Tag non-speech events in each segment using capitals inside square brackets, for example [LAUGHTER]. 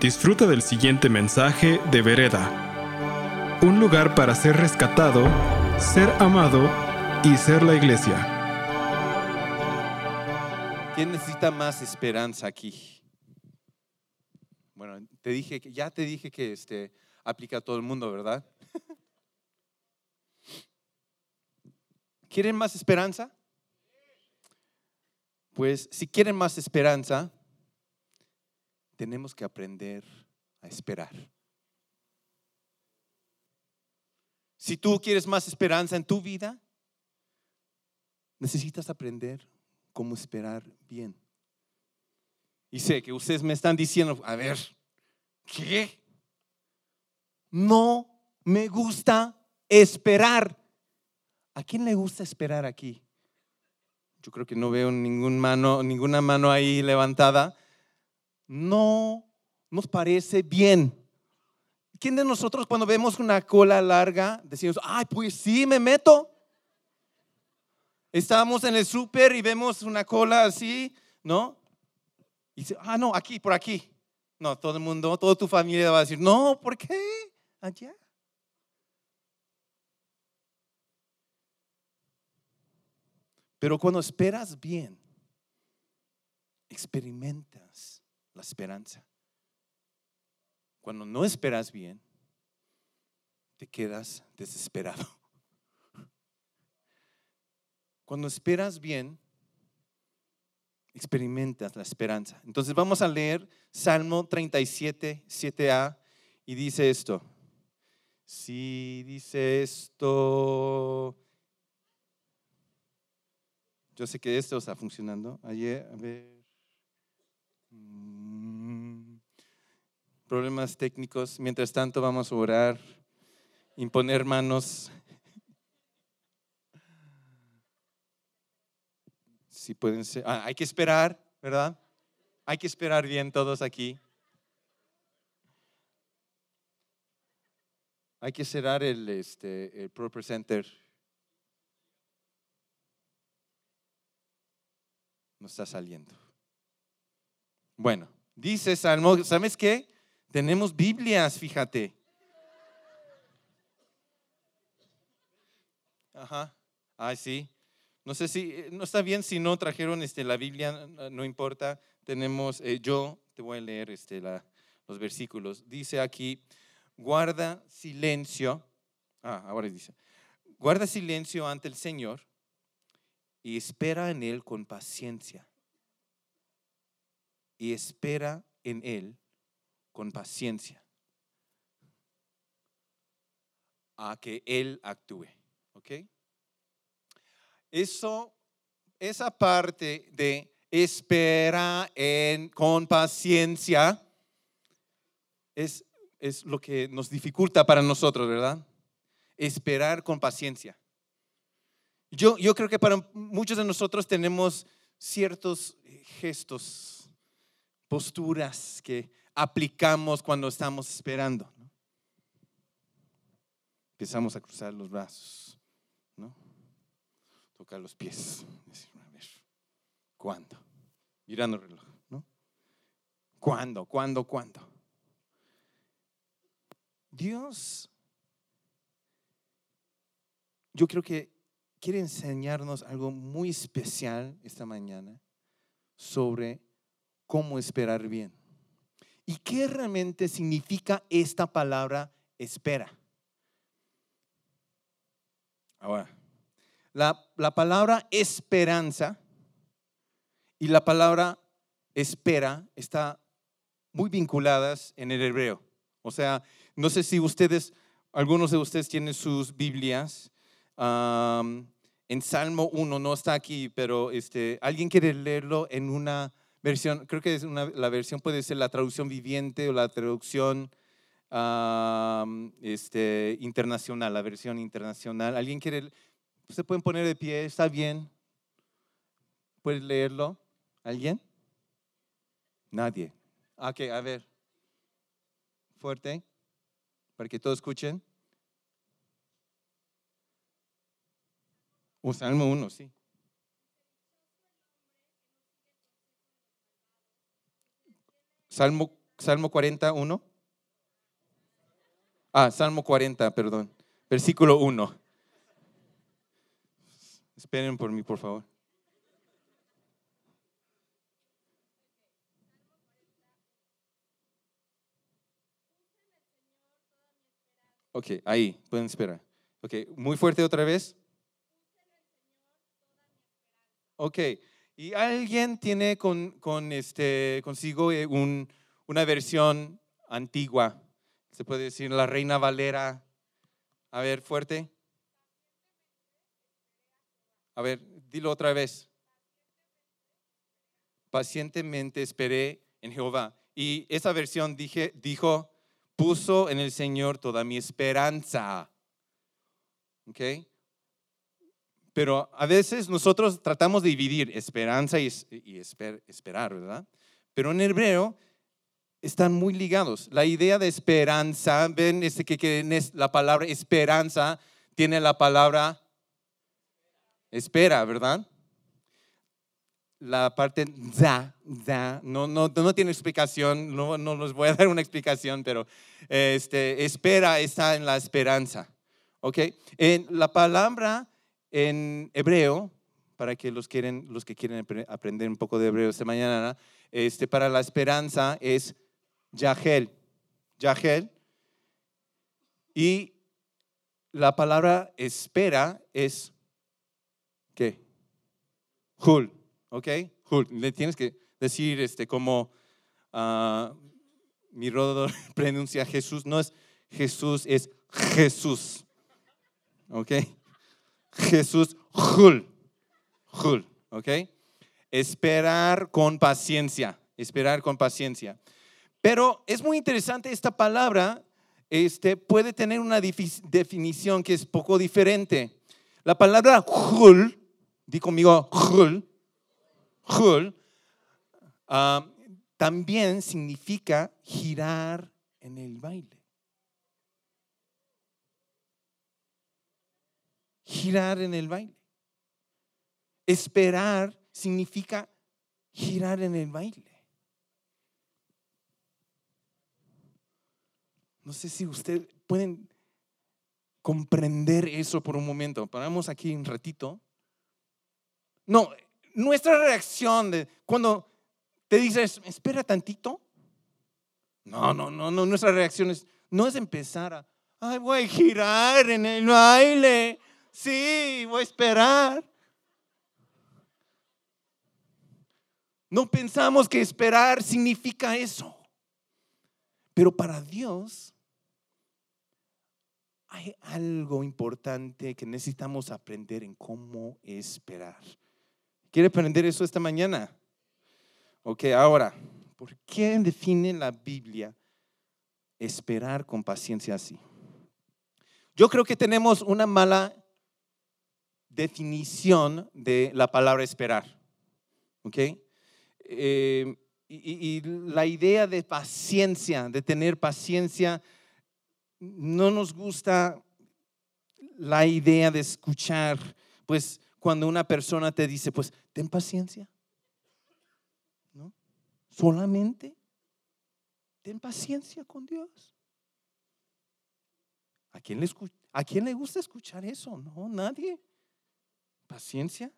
Disfruta del siguiente mensaje de Vereda. Un lugar para ser rescatado, ser amado y ser la iglesia. ¿Quién necesita más esperanza aquí? Bueno, te dije ya te dije que este aplica a todo el mundo, ¿verdad? [LAUGHS] ¿Quieren más esperanza? Pues si quieren más esperanza, tenemos que aprender a esperar. Si tú quieres más esperanza en tu vida, necesitas aprender cómo esperar bien. Y sé que ustedes me están diciendo, a ver, ¿qué? No me gusta esperar. ¿A quién le gusta esperar aquí? Yo creo que no veo mano, ninguna mano ahí levantada no nos parece bien. ¿Quién de nosotros cuando vemos una cola larga decimos, ay, pues sí, me meto? Estamos en el súper y vemos una cola así, ¿no? Y dice, ah, no, aquí, por aquí. No, todo el mundo, toda tu familia va a decir, no, ¿por qué? Allá. Pero cuando esperas bien, experimentas la esperanza. Cuando no esperas bien, te quedas desesperado. [LAUGHS] Cuando esperas bien, experimentas la esperanza. Entonces vamos a leer Salmo 37, 7a y dice esto. Si dice esto, yo sé que esto está funcionando. Ayer, a ver. Problemas técnicos. Mientras tanto vamos a orar, imponer manos. Si pueden ser, ah, hay que esperar, ¿verdad? Hay que esperar bien todos aquí. Hay que cerrar el, este, el Pro Center. No está saliendo. Bueno, dice Salmo, ¿sabes qué? Tenemos Biblias, fíjate. Ajá. Ay, sí. No sé si, no está bien si no trajeron este, la Biblia, no importa. Tenemos, eh, yo te voy a leer este, los versículos. Dice aquí, guarda silencio. Ah, ahora dice, guarda silencio ante el Señor y espera en Él con paciencia. Y espera en Él con paciencia a que Él actúe. ¿Ok? Eso, esa parte de espera en, con paciencia es, es lo que nos dificulta para nosotros, ¿verdad? Esperar con paciencia. Yo, yo creo que para muchos de nosotros tenemos ciertos gestos, posturas que aplicamos cuando estamos esperando. Empezamos a cruzar los brazos, ¿no? tocar los pies, decir, a ver, ¿cuándo? Mirando el reloj, ¿no? ¿Cuándo? ¿Cuándo? ¿Cuándo? Dios, yo creo que quiere enseñarnos algo muy especial esta mañana sobre cómo esperar bien. ¿Y qué realmente significa esta palabra espera? Ahora, la, palabra esperanza y la palabra espera están muy vinculadas en el hebreo. O sea, no sé si ustedes, algunos de ustedes tienen sus Biblias. en Salmo 1 no está aquí, pero este, alguien quiere leerlo en una versión, creo que es una, la versión puede ser la traducción viviente o la traducción este, internacional, la versión internacional. ¿Alguien quiere? ¿Se pueden poner de pie? ¿Está bien? ¿Puedes leerlo? ¿Alguien? Nadie. Ok, a ver. Fuerte, para que todos escuchen. O Salmo 1, sí. Salmo Salmo 41. Ah, Salmo 40, perdón. Versículo 1. Esperen por mí, por favor. Ok, ahí, pueden esperar. Ok, muy fuerte otra vez. Ok, ¿y alguien tiene con, con este, consigo eh, un, una versión antigua? Se puede decir la Reina Valera. A ver, fuerte. A ver, dilo otra vez. Pacientemente esperé en Jehová. Y esa versión dije, dijo, puso en el Señor toda mi esperanza. ¿Ok? Pero a veces nosotros tratamos de dividir esperanza y, esperar, ¿verdad? Pero en hebreo están muy ligados. La idea de esperanza, ven este que, la palabra esperanza tiene la palabra espera, ¿verdad? La parte da, da, no, no, no tiene explicación, no, no les voy a dar una explicación, pero este, espera está en la esperanza. ¿Ok? En la palabra en hebreo, para que los, quieren, los que quieren aprender un poco de hebreo esta mañana, este, para la esperanza es Yahel. Yahel. Y la palabra espera es ¿Qué? Hul, ¿ok? Hul. Le tienes que decir este, como uh, mi rodo [LAUGHS] pronuncia Jesús. No es Jesús, es Jesús. ¿Ok? Jesús, Hul. Hul, ¿ok? Esperar con paciencia. Esperar con paciencia. Pero es muy interesante esta palabra. Este, puede tener una definición que es poco diferente. La palabra Hul di conmigo, Hul, Hul, ah, también significa girar en el baile. Girar en el baile. Esperar significa girar en el baile. No sé si ustedes pueden comprender eso por un momento. Paramos aquí un ratito. No, nuestra reacción de cuando te dices, espera tantito. No, no, no, no, nuestra reacción es, no es empezar a, ay, voy a girar en el baile. Sí, voy a esperar. No pensamos que esperar significa eso. Pero para Dios hay algo importante que necesitamos aprender en cómo esperar. ¿Quiere aprender eso esta mañana? Ok, ahora, ¿por qué define la Biblia esperar con paciencia así? Yo creo que tenemos una mala definición de la palabra esperar. ¿Ok? Eh, y, y, la idea de paciencia, de tener paciencia, no nos gusta la idea de escuchar, pues cuando una persona te dice, pues ten paciencia. ¿No? Solamente ten paciencia con Dios. ¿A quién, le ¿A quién le gusta escuchar eso? No, nadie. ¿Paciencia?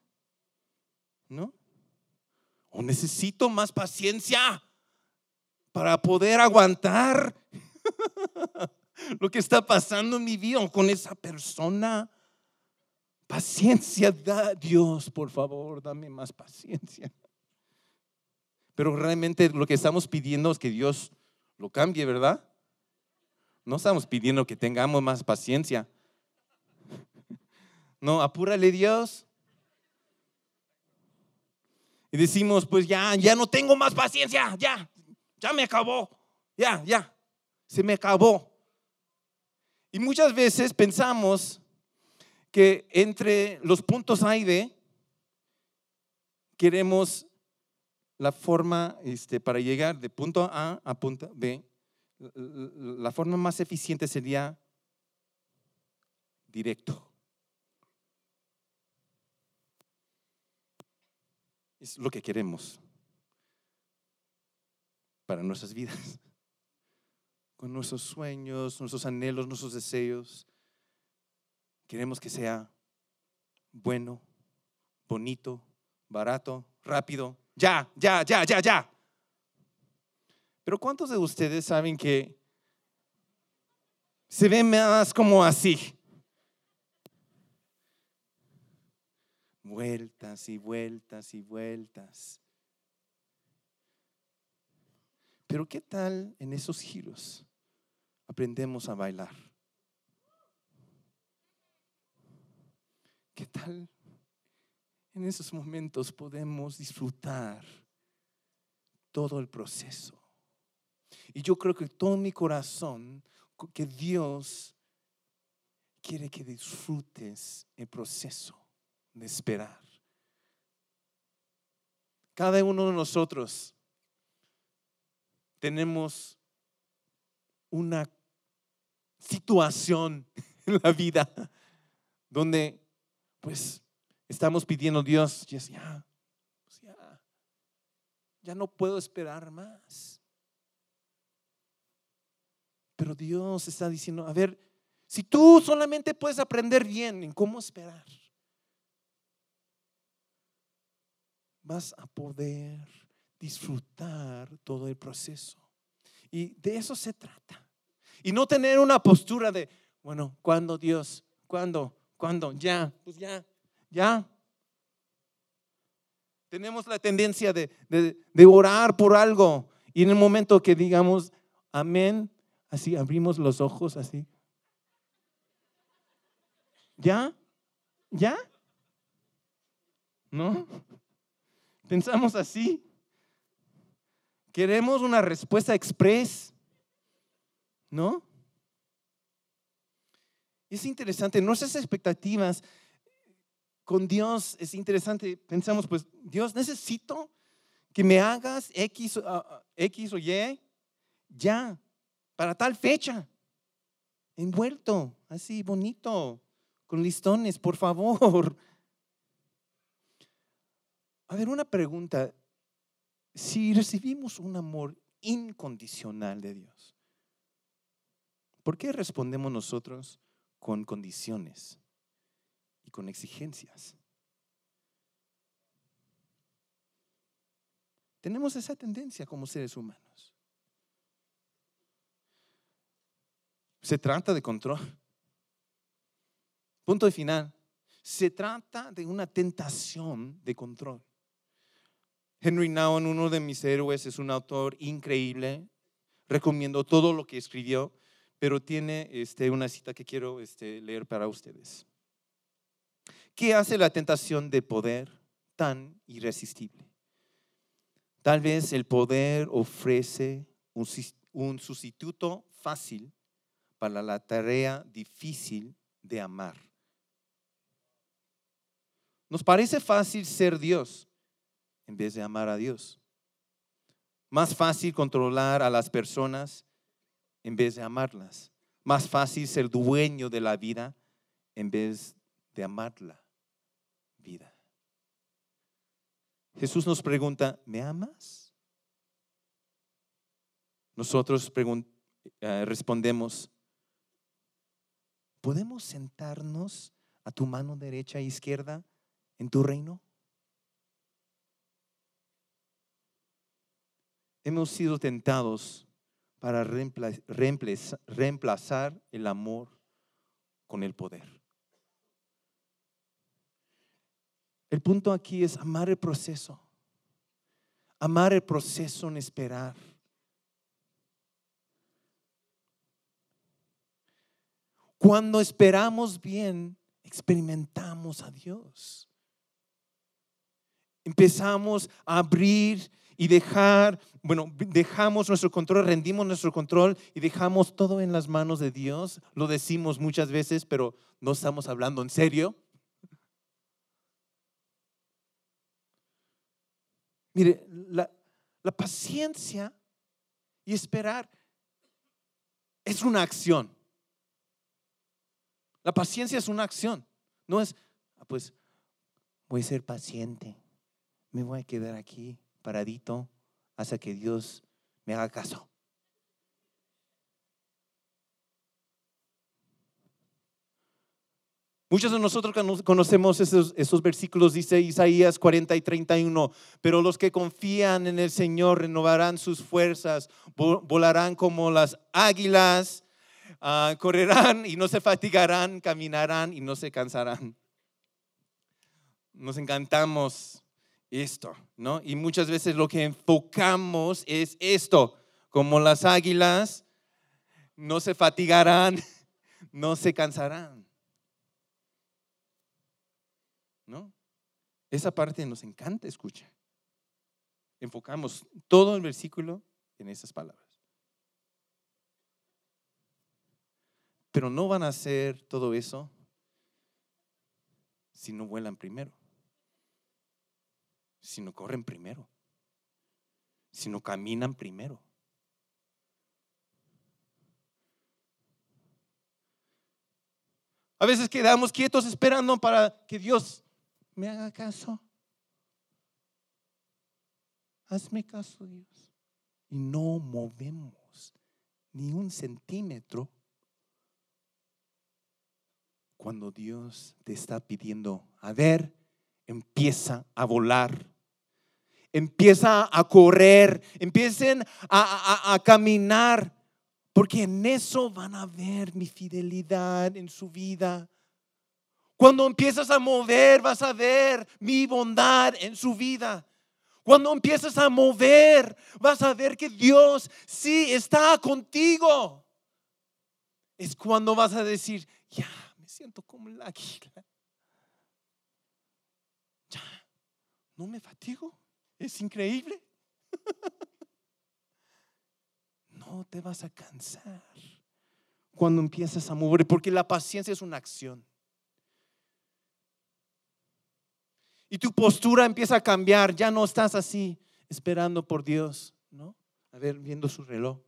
¿No? ¿O necesito más paciencia para poder aguantar [LAUGHS] lo que está pasando en mi vida con esa persona? Paciencia, da Dios, por favor, dame más paciencia. Pero realmente lo que estamos pidiendo es que Dios lo cambie, ¿verdad? No estamos pidiendo que tengamos más paciencia. No, apúrale Dios. Y decimos, pues ya, ya no tengo más paciencia, ya, ya me acabó, ya, ya, se me acabó. Y muchas veces pensamos que entre los puntos A y B queremos la forma este, para llegar de punto A a punto B. La forma más eficiente sería directo. Es lo que queremos para nuestras vidas. [LAUGHS] con nuestros sueños, nuestros anhelos, nuestros deseos. Queremos que sea bueno, bonito, barato, rápido. Ya, ya, ya, ya, ya. Pero ¿cuántos de ustedes saben que se ve más como así? Vueltas y vueltas y vueltas. Pero ¿qué tal en esos giros aprendemos a bailar? ¿Qué tal en esos momentos podemos disfrutar todo el proceso? Y yo creo que todo mi corazón, que Dios quiere que disfrutes el proceso de esperar. Cada uno de nosotros tenemos una situación [LAUGHS] en la vida donde pues estamos pidiendo a Dios, ya, pues, ya, ya no puedo esperar más. Pero Dios está diciendo, a ver, si tú solamente puedes aprender bien en cómo esperar, vas a poder disfrutar todo el proceso. Y de eso se trata. Y no tener una postura de, bueno, ¿cuándo Dios? ¿Cuándo? ¿Cuándo? Ya, pues ya, ya. Tenemos la tendencia de, de, orar por algo y en el momento que digamos, amén, así abrimos los ojos, así. ¿Ya? ¿Ya? ¿No? Pensamos así. Queremos una respuesta express, ¿no? Es interesante, nuestras expectativas con Dios es interesante. Pensamos, pues, Dios, necesito que me hagas X, ah, ah, X o Y ya, para tal fecha. Envuelto, así, bonito, con listones, por favor. A ver, una pregunta si recibimos un amor incondicional de Dios, ¿por qué respondemos nosotros con condiciones y con exigencias? Tenemos esa tendencia como seres humanos. Se trata de control. Punto de final. Se trata de una tentación de control. Henry Nouwen, uno de mis héroes, es un autor increíble. Recomiendo todo lo que escribió, pero tiene este, una cita que quiero este, leer para ustedes. ¿Qué hace la tentación de poder tan irresistible? Tal vez el poder ofrece un, un sustituto fácil para la tarea difícil de amar. Nos parece fácil ser Dios, en vez de amar a Dios. Más fácil controlar a las personas en vez de amarlas. Más fácil ser dueño de la vida en vez de amar la vida. Jesús nos pregunta, ¿me amas? Nosotros eh, respondemos, ¿podemos sentarnos a tu mano derecha e izquierda en tu reino? Hemos sido tentados para reemplazar el amor con el poder. El punto aquí es amar el proceso, amar el proceso en esperar. Cuando esperamos bien, experimentamos a Dios. Empezamos a abrir y dejar, bueno, dejamos nuestro control, rendimos nuestro control y dejamos todo en las manos de Dios. Lo decimos muchas veces, pero no estamos hablando en serio. Mire, la, la paciencia y esperar es una acción. La paciencia es una acción. No es, ah, pues, voy a ser paciente. Me voy a quedar aquí paradito hasta que Dios me haga caso. Muchos de nosotros conocemos esos, versículos, dice Isaías 40 y 31, pero los que confían en el Señor renovarán sus fuerzas, volarán como las águilas, ah, correrán y no se fatigarán, caminarán y no se cansarán. Nos encantamos esto, ¿no? Y muchas veces lo que enfocamos es esto, como las águilas, no se fatigarán, [LAUGHS] no se cansarán. ¿No? Esa parte nos encanta escuchar. Enfocamos todo el versículo en esas palabras. Pero no van a hacer todo eso si no vuelan primero, si no corren primero, si no caminan primero. A veces quedamos quietos esperando para que Dios me haga caso. Hazme caso, Dios. Y no movemos ni un centímetro cuando Dios te está pidiendo, a ver, empieza a volar. Empieza a correr, empiecen a, a- a caminar, porque en eso van a ver mi fidelidad en su vida. Cuando empiezas a mover, vas a ver mi bondad en su vida. Cuando empiezas a mover, vas a ver que Dios sí está contigo. Es cuando vas a decir, ya, me siento como el águila. Ya, no me fatigo. Es increíble. [LAUGHS] No te vas a cansar cuando empiezas a mover, porque la paciencia es una acción. Y tu postura empieza a cambiar, ya no estás así esperando por Dios, ¿no? A ver, viendo su reloj.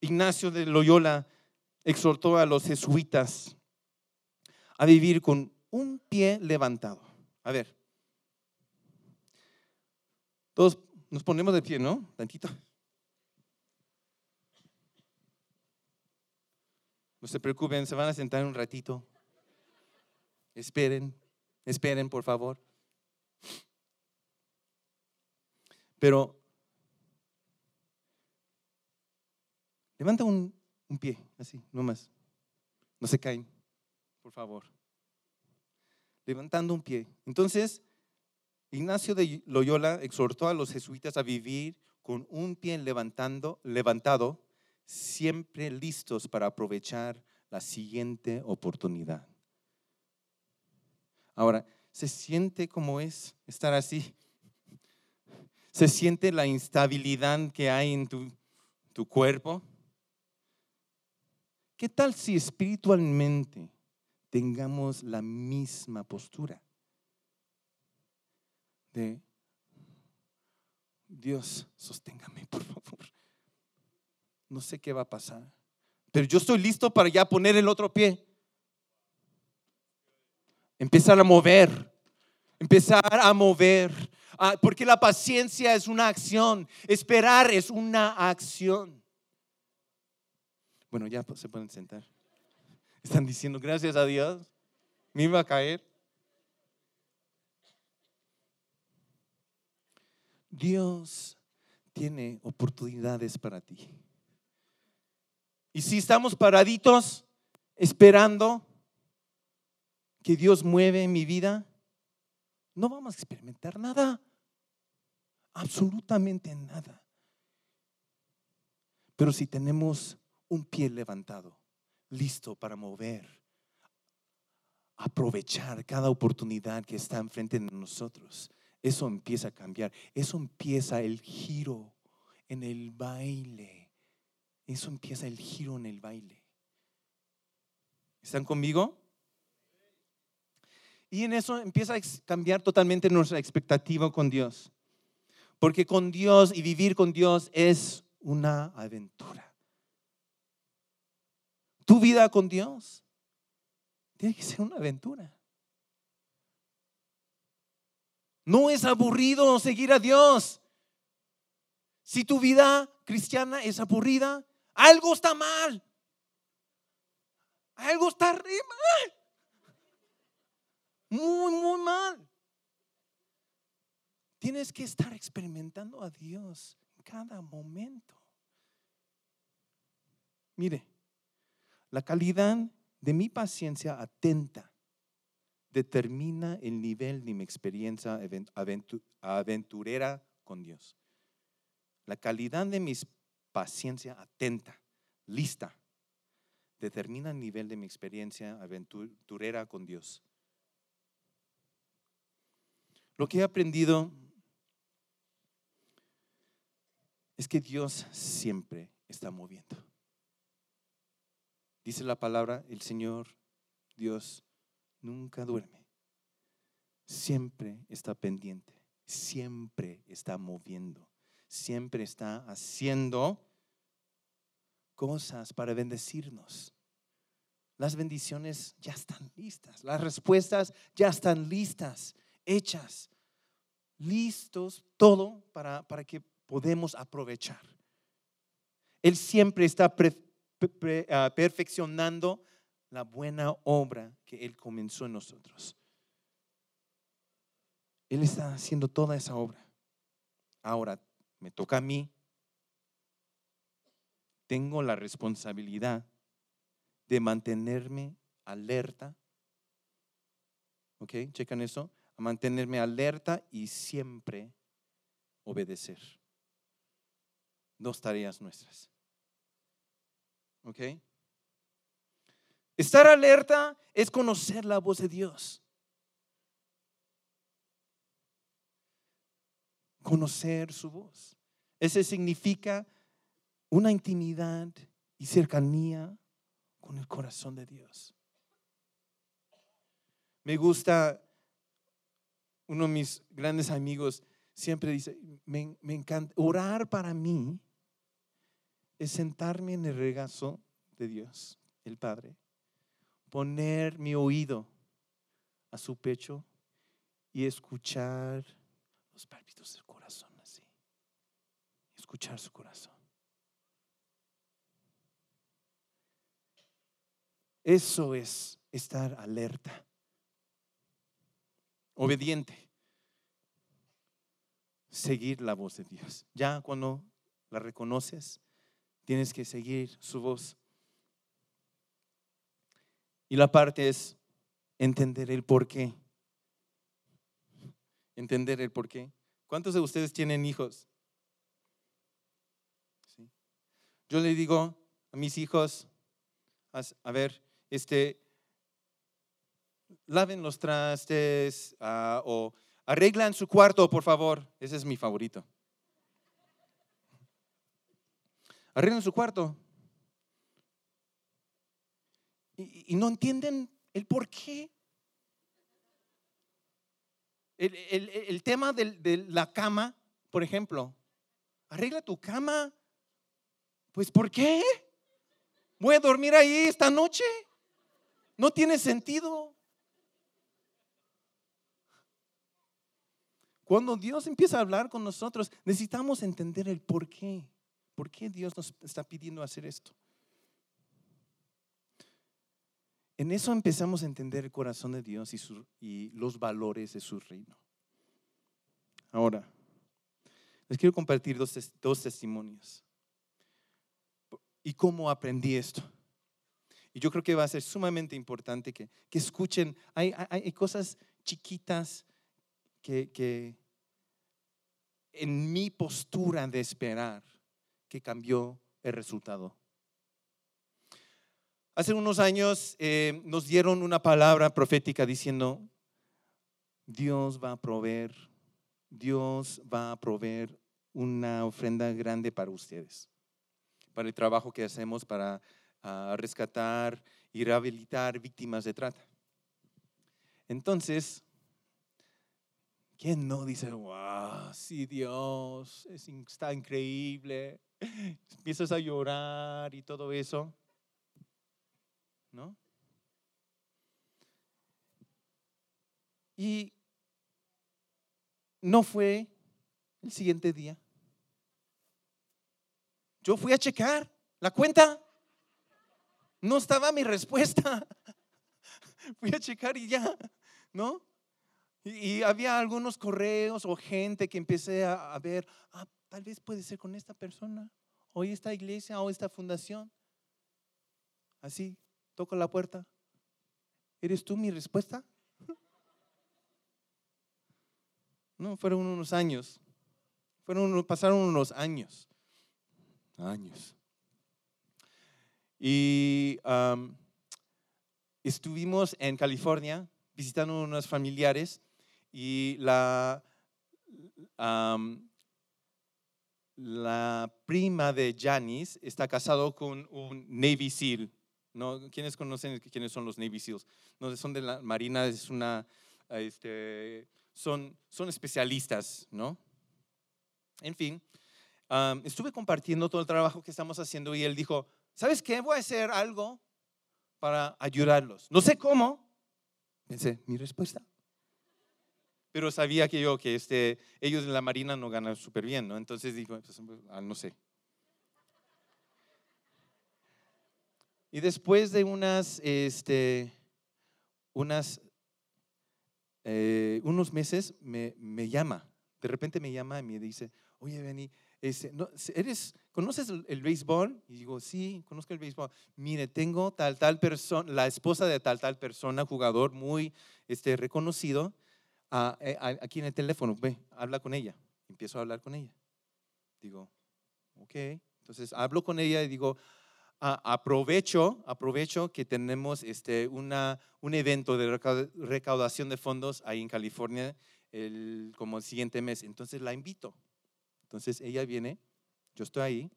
Ignacio de Loyola exhortó a los jesuitas a vivir con un pie levantado. A ver, todos nos ponemos de pie, ¿no? Tantito. No se preocupen, se van a sentar un ratito. Esperen, esperen, por favor. Pero levanta un, pie, así, no más. No se caen, por favor. Levantando un pie. Entonces, Ignacio de Loyola exhortó a los jesuitas a vivir con un pie levantando, levantado, siempre listos para aprovechar la siguiente oportunidad. Ahora, ¿se siente como es estar así? ¿Se siente la instabilidad que hay en tu, tu cuerpo? ¿Qué tal si espiritualmente tengamos la misma postura? De Dios, sosténgame, por favor. No sé qué va a pasar, pero yo estoy listo para ya poner el otro pie. Empezar a mover, empezar a mover, Ah, porque la paciencia es una acción, esperar es una acción. Bueno, ya se pueden sentar. Están diciendo, gracias a Dios, me iba a caer. Dios tiene oportunidades para ti. Y si estamos paraditos esperando que Dios mueve mi vida, no vamos a experimentar nada. Absolutamente nada. Pero si tenemos un pie levantado, listo para mover, aprovechar cada oportunidad que está enfrente de nosotros, eso empieza a cambiar. Eso empieza el giro en el baile. Eso empieza el giro en el baile. ¿Están conmigo? Y en eso empieza a cambiar totalmente nuestra expectativa con Dios. Porque con Dios y vivir con Dios es una aventura. Tu vida con Dios tiene que ser una aventura. No es aburrido seguir a Dios. Si tu vida cristiana es aburrida, algo está mal. algo está re mal. Muy, muy mal. Tienes que estar experimentando a Dios en cada momento. Mire, la calidad de mi paciencia atenta determina el nivel de mi experiencia aventurera con Dios. La calidad de mi paciencia atenta, lista, determina el nivel de mi experiencia aventurera con Dios. Lo que he aprendido es que Dios siempre está moviendo. Dice la palabra, el Señor Dios nunca duerme. Siempre está pendiente, siempre está moviendo, siempre está haciendo cosas para bendecirnos. Las bendiciones ya están listas, las respuestas ya están listas, hechas, listos, todo para, para que podemos aprovechar. Él siempre está perfeccionando la buena obra que Él comenzó en nosotros. Él está haciendo toda esa obra. Ahora me toca a mí. Tengo la responsabilidad de mantenerme alerta. ¿Ok? Checan eso. A mantenerme alerta y siempre obedecer. Dos tareas nuestras. ¿Ok? Estar alerta es conocer la voz de Dios. Conocer su voz. Ese significa una intimidad y cercanía con el corazón de Dios. Me gusta, uno de mis grandes amigos siempre dice, me, me encanta, orar para mí es sentarme en el regazo de Dios, el Padre, poner mi oído a su pecho y escuchar los pálpitos del corazón así. Escuchar su corazón. Eso es estar alerta, obediente, seguir la voz de Dios. Ya cuando la reconoces, tienes que seguir su voz. Y la parte es entender el por qué. Entender el por qué. ¿Cuántos de ustedes tienen hijos? Yo le digo a mis hijos, a ver, este, laven los trastes ah, o arreglan su cuarto, por favor. Ese es mi favorito. Arreglan su cuarto y, no entienden el por qué. El, tema de la cama, por ejemplo, arregla tu cama. Pues ¿por qué? Voy a dormir ahí esta noche. No tiene sentido. Cuando Dios empieza a hablar con nosotros, necesitamos entender el por qué. ¿Por qué Dios nos está pidiendo hacer esto? En eso empezamos a entender el corazón de Dios y, los valores de su reino. Ahora, les quiero compartir dos, testimonios. Y cómo aprendí esto. Y yo creo que va a ser sumamente importante que, escuchen. Hay, cosas chiquitas que, que en mi postura de esperar que cambió el resultado Hace unos años eh, nos dieron una palabra profética diciendo, Dios va a proveer, Dios va a proveer una ofrenda grande para ustedes, para el trabajo que hacemos para ah, rescatar y rehabilitar víctimas de trata. Entonces, ¿quién no dice, wow, sí Dios, está increíble? Empiezas a llorar y todo eso. ¿no? Y no fue el siguiente día. Yo fui a checar la cuenta. no estaba mi respuesta. [LAUGHS] Fui a checar y ya, ¿no? Y, había algunos correos o gente que empecé a, ver, ah, tal vez puede ser con esta persona, o esta iglesia, o esta fundación. Así, toco la puerta. ¿Eres tú mi respuesta? [LAUGHS] No, fueron unos años. Fueron, pasaron unos años. Años. Y estuvimos en California visitando unos familiares y la, la prima de Janice está casado con un Navy SEAL. ¿no? ¿Quiénes conocen quiénes son los Navy SEALs? No, son de la Marina, es una, este, son, son especialistas, ¿no? En fin, estuve compartiendo todo el trabajo que estamos haciendo y él dijo, ¿sabes qué? Voy a hacer algo para ayudarlos. No sé cómo. Pensé, mi respuesta. Pero sabía que yo, que este, ellos en la Marina no ganan súper bien, ¿no? Entonces dijo, pues, ah, no sé. Y después de unas, este, unas eh, unos meses me, me, llama, de repente me llama y me dice, oye, Benny, este, ¿eres, ¿conoces el, béisbol? Y digo, sí, conozco el béisbol. Mire, tengo tal, tal persona, la esposa de tal, tal persona, jugador muy este, reconocido, eh, aquí en el teléfono, ve, habla con ella. Empiezo a hablar con ella. Digo, ok. Entonces hablo con ella y digo, aprovecho, aprovecho que tenemos este, una, un evento de recaudación de fondos ahí en California el, como el siguiente mes. Entonces la invito. Entonces ella viene, yo estoy ahí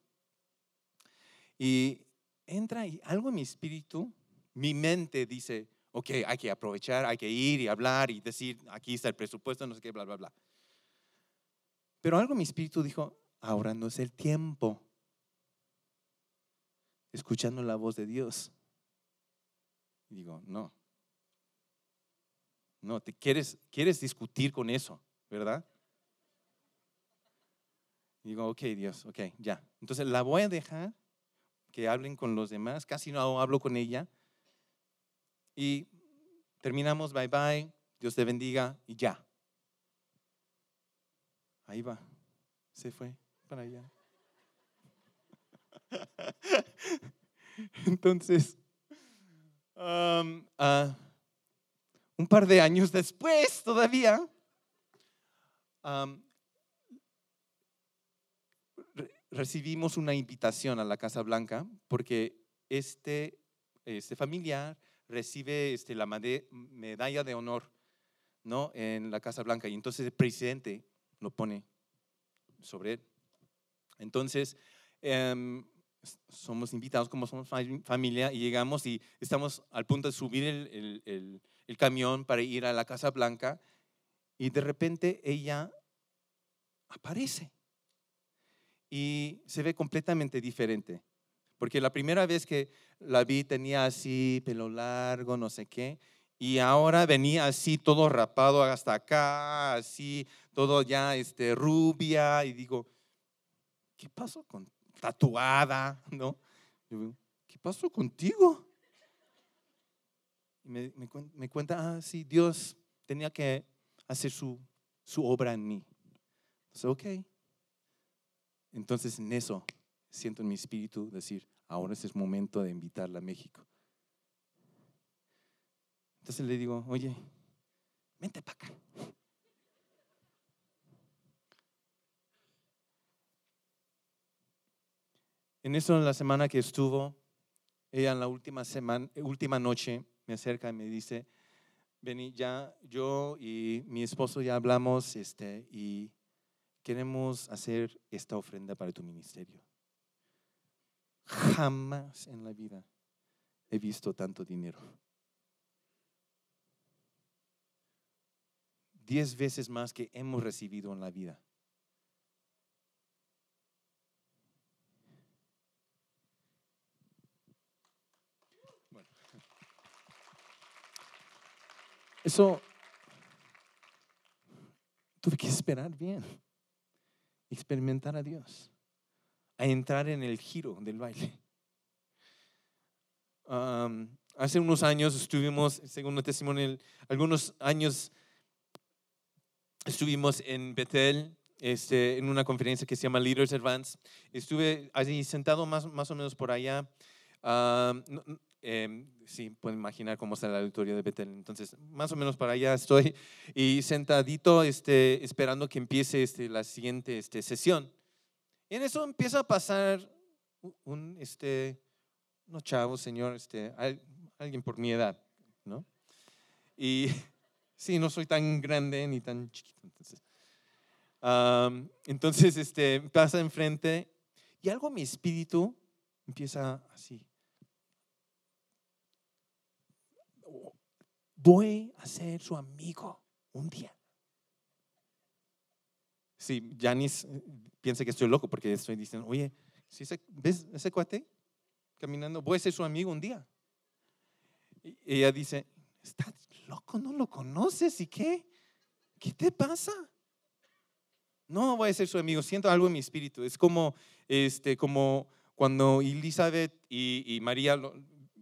y entra y algo en mi espíritu, mi mente dice, ok, hay que aprovechar, hay que ir y hablar y decir, aquí está el presupuesto, no sé qué, bla, bla, bla. Pero algo mi espíritu dijo, ahora no es el tiempo escuchando la voz de Dios. Digo, no. No, quieres, quieres discutir con eso, ¿verdad? Digo, ok, Dios, ok, ya. Entonces la voy a dejar que hablen con los demás. Casi no hablo con ella. Y terminamos, bye bye, Dios te bendiga y ya. Ahí va, se fue para allá. [LAUGHS] Entonces, ah, un par de años después todavía, recibimos una invitación a la Casa Blanca porque este, este familiar recibe este, la medalla de honor ¿no? en la Casa Blanca y entonces el presidente lo pone sobre él. Entonces, em, somos invitados como somos familia y llegamos y estamos al punto de subir el, camión para ir a la Casa Blanca y de repente ella aparece y se ve completamente diferente. Porque la primera vez que la vi tenía así pelo largo, no sé qué, y ahora venía así todo rapado hasta acá, así todo ya este, rubia, y digo, ¿qué pasó con tatuada, [LAUGHS] ¿no? ¿Qué pasó contigo? Me, cuenta, ah, sí, Dios tenía que hacer su, su obra en mí. Entonces, ok. Entonces, en eso siento en mi espíritu decir, ahora es el momento de invitarla a México. Entonces le digo, oye, vente para acá. En eso, en la semana que estuvo, ella en la última, semana, última noche me acerca y me dice, Vení, ya yo y mi esposo ya hablamos este, y queremos hacer esta ofrenda para tu ministerio. Jamás en la vida he visto tanto dinero. Diez veces más que hemos recibido en la vida. Eso tuve que esperar bien, experimentar a Dios, a entrar en el giro del baile. hace unos años estuvimos, según el testimonio, algunos años estuvimos en Betel, este, en una conferencia que se llama Leaders Advance. Estuve allí sentado más, más o menos por allá. em, sí, pueden imaginar cómo está el auditorio de Betel. Entonces, más o menos para allá estoy y sentadito este, esperando que empiece este, la siguiente este, sesión. Y en eso empieza a pasar un, este, unos chavos, señor, este, al- alguien por mi edad, ¿no? Y [LAUGHS] sí, no soy tan grande ni tan chiquito. Entonces, entonces este, pasa enfrente y algo mi espíritu empieza así. Voy a ser su amigo un día. Sí, Janice eh, piensa que estoy loco porque estoy diciendo, oye, ¿sí ese- ¿ves ese cuate caminando? Voy a ser su amigo un día. Y ella dice, ¿estás loco? ¿No lo conoces? ¿Y qué? ¿Qué te pasa? No voy a ser su amigo, siento algo en mi espíritu. Es como, este, como cuando Elizabeth y, y María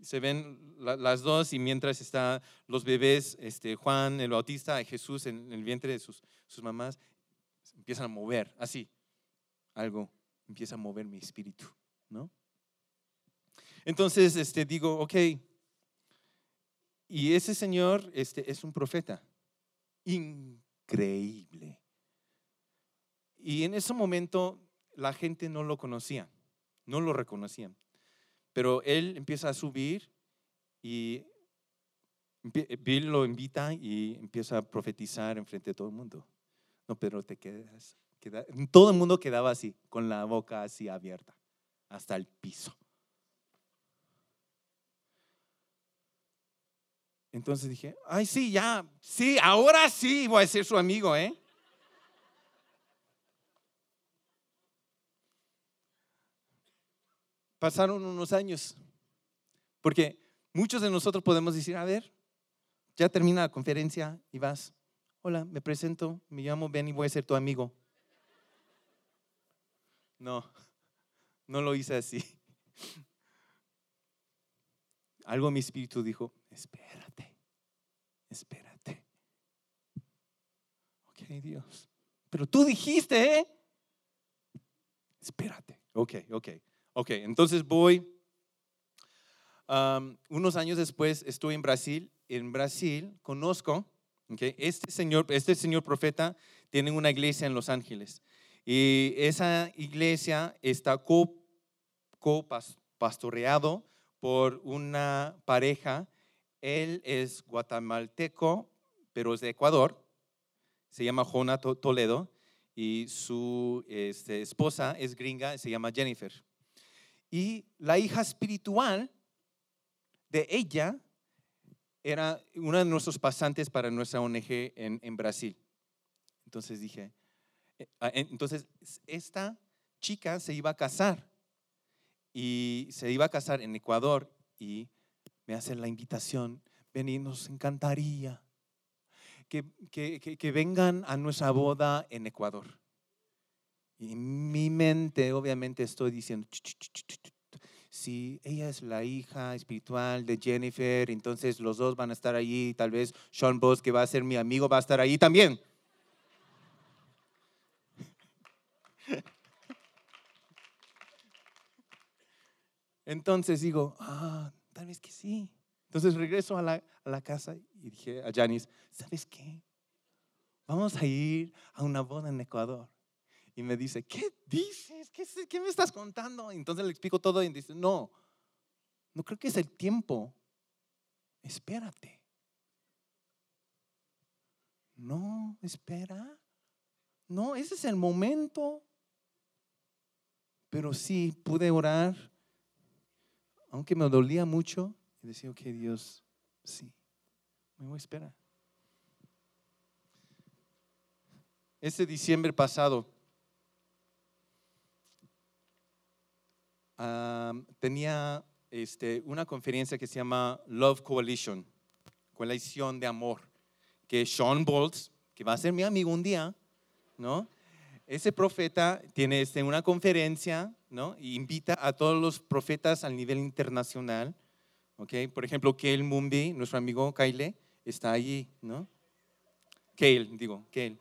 se ven la- las dos y mientras están los bebés, este, Juan el Bautista Jesús en el vientre de sus, sus mamás, empiezan a mover, así. Algo empieza a mover mi espíritu, ¿no? Entonces, este, digo, ok, y ese señor este, es un profeta. Increíble. Y en ese momento la gente no lo conocía, no lo reconocían. Pero él empieza a subir y empie- Bill lo invita y empieza a profetizar enfrente de todo el mundo. No, pero te quedas, queda- todo el mundo quedaba así, con la boca así abierta, hasta el piso. Entonces dije, ay, sí, ya, sí, ahora sí voy a ser su amigo, ¿eh? Pasaron unos años, porque muchos de nosotros podemos decir, a ver, ya termina la conferencia y vas, hola, me presento, me llamo Ben y voy a ser tu amigo. No, no lo hice así. Algo en mi espíritu dijo, espérate, espérate. Ok, Dios. Pero tú dijiste, ¿eh? Espérate. Ok, ok, ok. Entonces voy. unos años después estuve en Brasil. En Brasil conozco, ok, este señor, este señor profeta tiene una iglesia en Los Ángeles. Y esa iglesia está co, pas- pastoreado por una pareja. Él es guatemalteco, pero es de Ecuador. Se llama Jona To- Toledo y su este, esposa es gringa, se llama Jennifer. Y la hija espiritual de ella era una de nuestros pasantes para nuestra ONG en, Brasil. Entonces dije, eh, ah, en- entonces esta chica se iba a casar y se iba a casar en Ecuador y me hacen la invitación, ven y nos encantaría que, que- que- vengan a nuestra boda en Ecuador. Y en mi mente obviamente estoy diciendo. Si ella es la hija espiritual de Jennifer, entonces los dos van a estar allí, tal vez Sean Boss, que va a ser mi amigo, va a estar ahí también. [LAUGHS] Entonces digo, ah, tal vez que sí. Entonces regreso a la, a la casa y dije a Janice, ¿sabes qué? Vamos a ir a una boda en Ecuador. Y me dice, ¿qué dices? ¿Qué, qué me estás contando? Entonces le explico todo y dice, no, no creo que es el tiempo. Espérate. No, espera. No, ese es el momento. Pero sí, pude orar, aunque me dolía mucho, y decía, ok, Dios, sí, me voy a esperar. Este diciembre pasado, tenía este, una conferencia que se llama Love Coalition, Coalición de Amor, que Sean Bolts, que va a ser mi amigo un día, ¿no? Ese profeta tiene este, una conferencia, ¿no? Y invita a todos los profetas a nivel internacional, ¿ok? Por ejemplo, Kale Mumbi, nuestro amigo Kyle, está allí, ¿no? Kale, digo, Kale.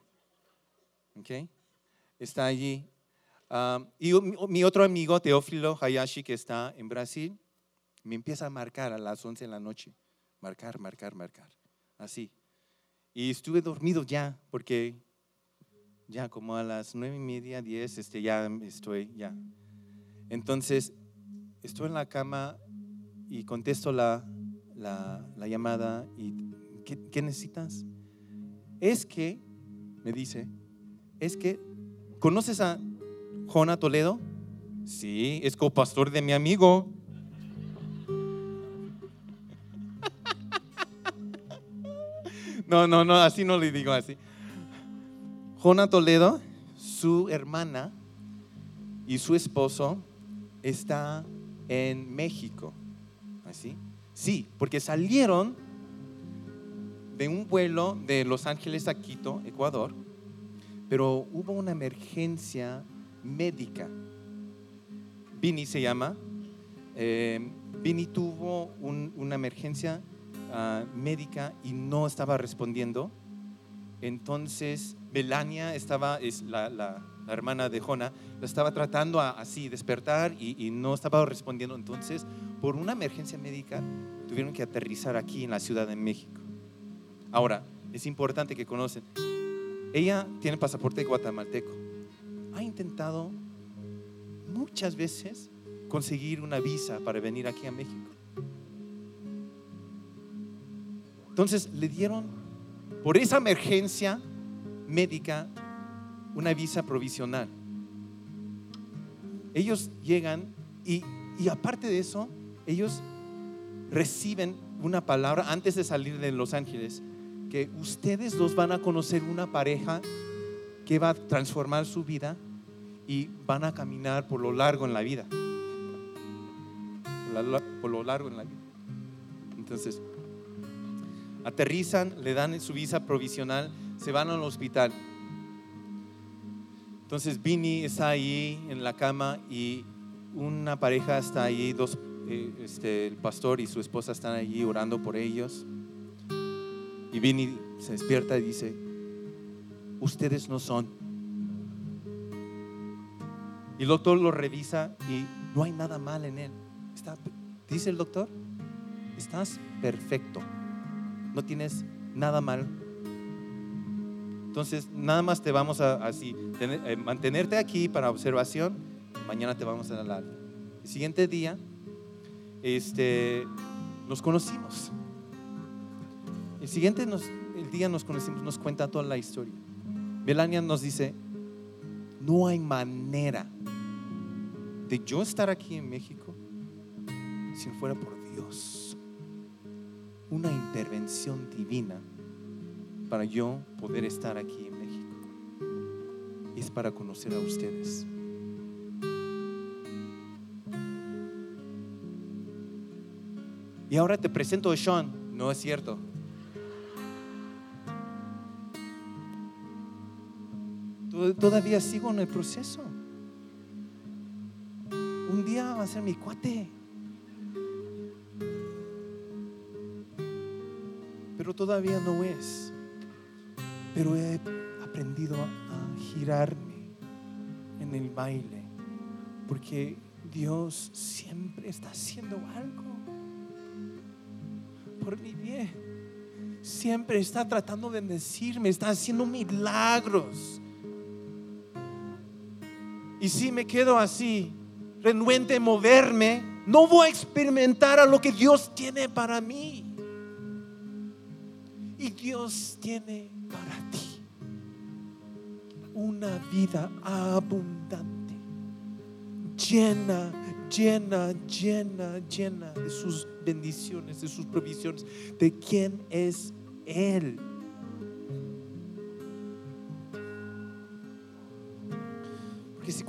¿Ok? Está allí. Y mi, otro amigo, Teófilo Hayashi, que está en Brasil, me empieza a marcar a las 11 de la noche. Marcar, marcar, marcar. Así. Y estuve dormido ya, porque ya como a las nueve y media, diez, este, ya estoy, ya. Entonces, estoy en la cama y contesto la, la, la llamada y ¿qué, ¿qué necesitas? Es que, me dice, es que, ¿conoces a Jona Toledo? Sí, es copastor de mi amigo. No, no, no, así no le digo así. Jona Toledo, su hermana y su esposo está en México. ¿Así? Sí, porque salieron de un vuelo de Los Ángeles a Quito, Ecuador, pero hubo una emergencia médica. Vini se llama. Eh, tuvo un- una emergencia ah, médica y no estaba respondiendo. Entonces, Melania estaba, es la hermana de Jona, la estaba tratando a- así, despertar y, y no estaba respondiendo. Entonces, por una emergencia médica, tuvieron que aterrizar aquí en la Ciudad de México. Ahora, es importante que conocen, ella tiene pasaporte guatemalteco. Ha intentado muchas veces conseguir una visa para venir aquí a México. Entonces le dieron, por esa emergencia médica, una visa provisional. Ellos llegan y, y aparte de eso, ellos reciben una palabra antes de salir de Los Ángeles, que ustedes dos van a conocer una pareja que va a transformar su vida y van a caminar por lo largo en la vida. Por, lo largo en la vida. Entonces, aterrizan, le dan su visa provisional, se van al hospital. Entonces Vini está ahí en la cama y una pareja está ahí, dos, eh, este, el pastor y su esposa están allí orando por ellos. Y Vini se despierta y dice, ustedes no son. Y el doctor lo revisa y no hay nada mal en él. Dice el doctor, estás perfecto. No tienes nada mal. Entonces, nada más te vamos a así, eh, mantenerte aquí para observación. Mañana te vamos a dar. El siguiente día, este, nos conocimos. El siguiente nos- el día nos conocimos, nos cuenta toda la historia. Melania nos dice, no hay manera de yo estar aquí en México si no fuera por Dios. Una intervención divina para yo poder estar aquí en México. Y es para conocer a ustedes. Y ahora te presento a Sean. No es cierto. Todavía sigo en el proceso. Un día va a ser mi cuate. Pero todavía no es. Pero he aprendido a girarme en el baile. Porque Dios siempre está haciendo algo por mi bien. Siempre está tratando de bendecirme, está haciendo milagros. Y si me quedo así, renuente en moverme, no voy a experimentar a lo que Dios tiene para mí. Y Dios tiene para ti una vida abundante, llena, llena, llena, llena de sus bendiciones, de sus provisiones, de quién es Él.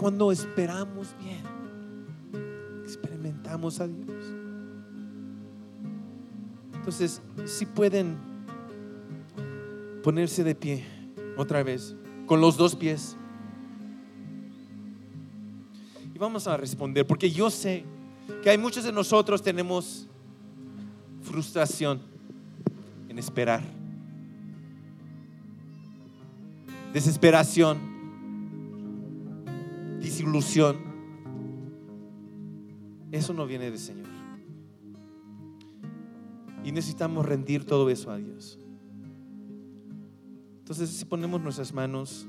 Cuando esperamos bien, experimentamos a Dios. Entonces, si pueden ponerse de pie otra vez, con los dos pies. Y vamos a responder, porque yo sé que hay muchos de nosotros tenemos frustración en esperar. Desesperación, disilusión. Eso no viene del Señor. Y necesitamos rendir todo eso a Dios. Entonces, si ponemos nuestras manos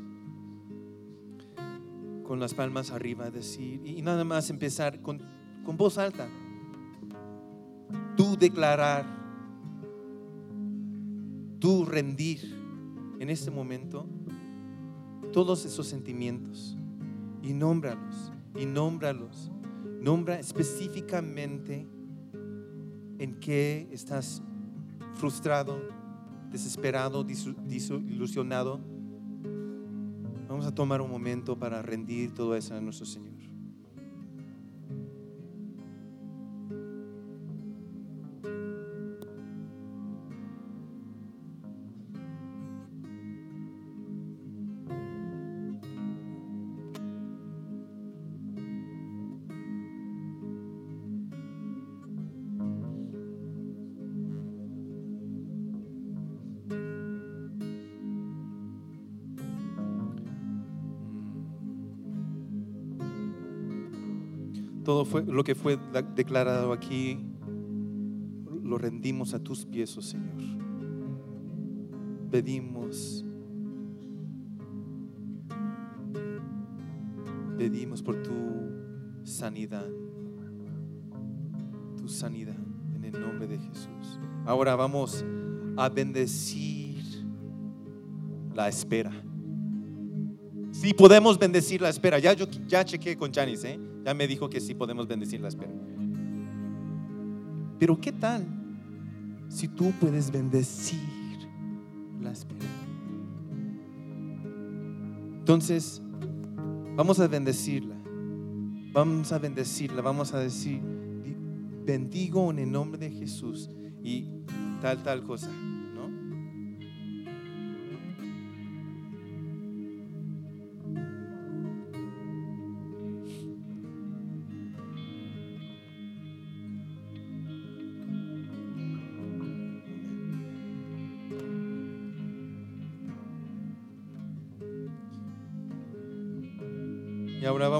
con las palmas arriba, decir, y nada más empezar con, con voz alta, tú declarar, tú rendir en este momento todos esos sentimientos y nómbralos, y nómbralos, nombra específicamente en qué estás frustrado, desesperado, desilusionado. Vamos a tomar un momento para rendir todo eso a nuestro Señor. Todo fue, lo que fue declarado aquí, lo rendimos a tus pies, oh Señor. Pedimos, pedimos por tu sanidad, tu sanidad en el nombre de Jesús. Ahora vamos a bendecir la espera. Si podemos bendecir la espera. Ya yo ya chequé con Janice, ¿eh? Ya me dijo que sí podemos bendecir la espera. Pero ¿qué tal si tú puedes bendecir la espera? Entonces, vamos a bendecirla. Vamos a bendecirla, vamos a decir, bendigo en el nombre de Jesús y tal, tal cosa.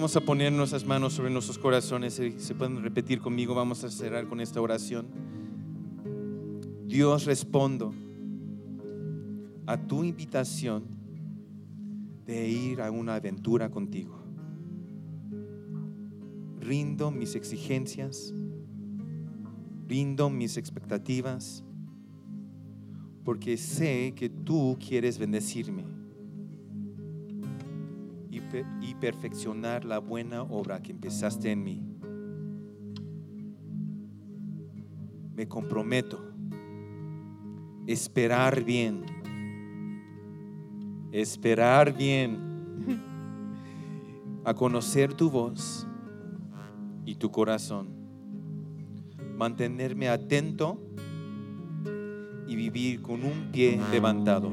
Vamos a poner nuestras manos sobre nuestros corazones. Se pueden repetir conmigo, vamos a cerrar con esta oración. Dios respondo a tu invitación de ir a una aventura contigo. Rindo mis exigencias, rindo mis expectativas, porque sé que tú quieres bendecirme y perfeccionar la buena obra que empezaste en mí. Me comprometo esperar bien, esperar bien, a conocer tu voz y tu corazón, mantenerme atento y vivir con un pie levantado.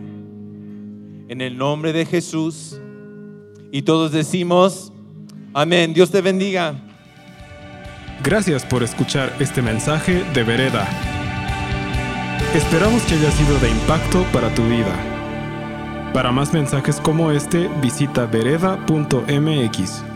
En el nombre de Jesús. Y todos decimos, amén. Dios te bendiga. Gracias por escuchar este mensaje de Vereda. Esperamos que haya sido de impacto para tu vida. Para más mensajes como este, visita vereda.mx.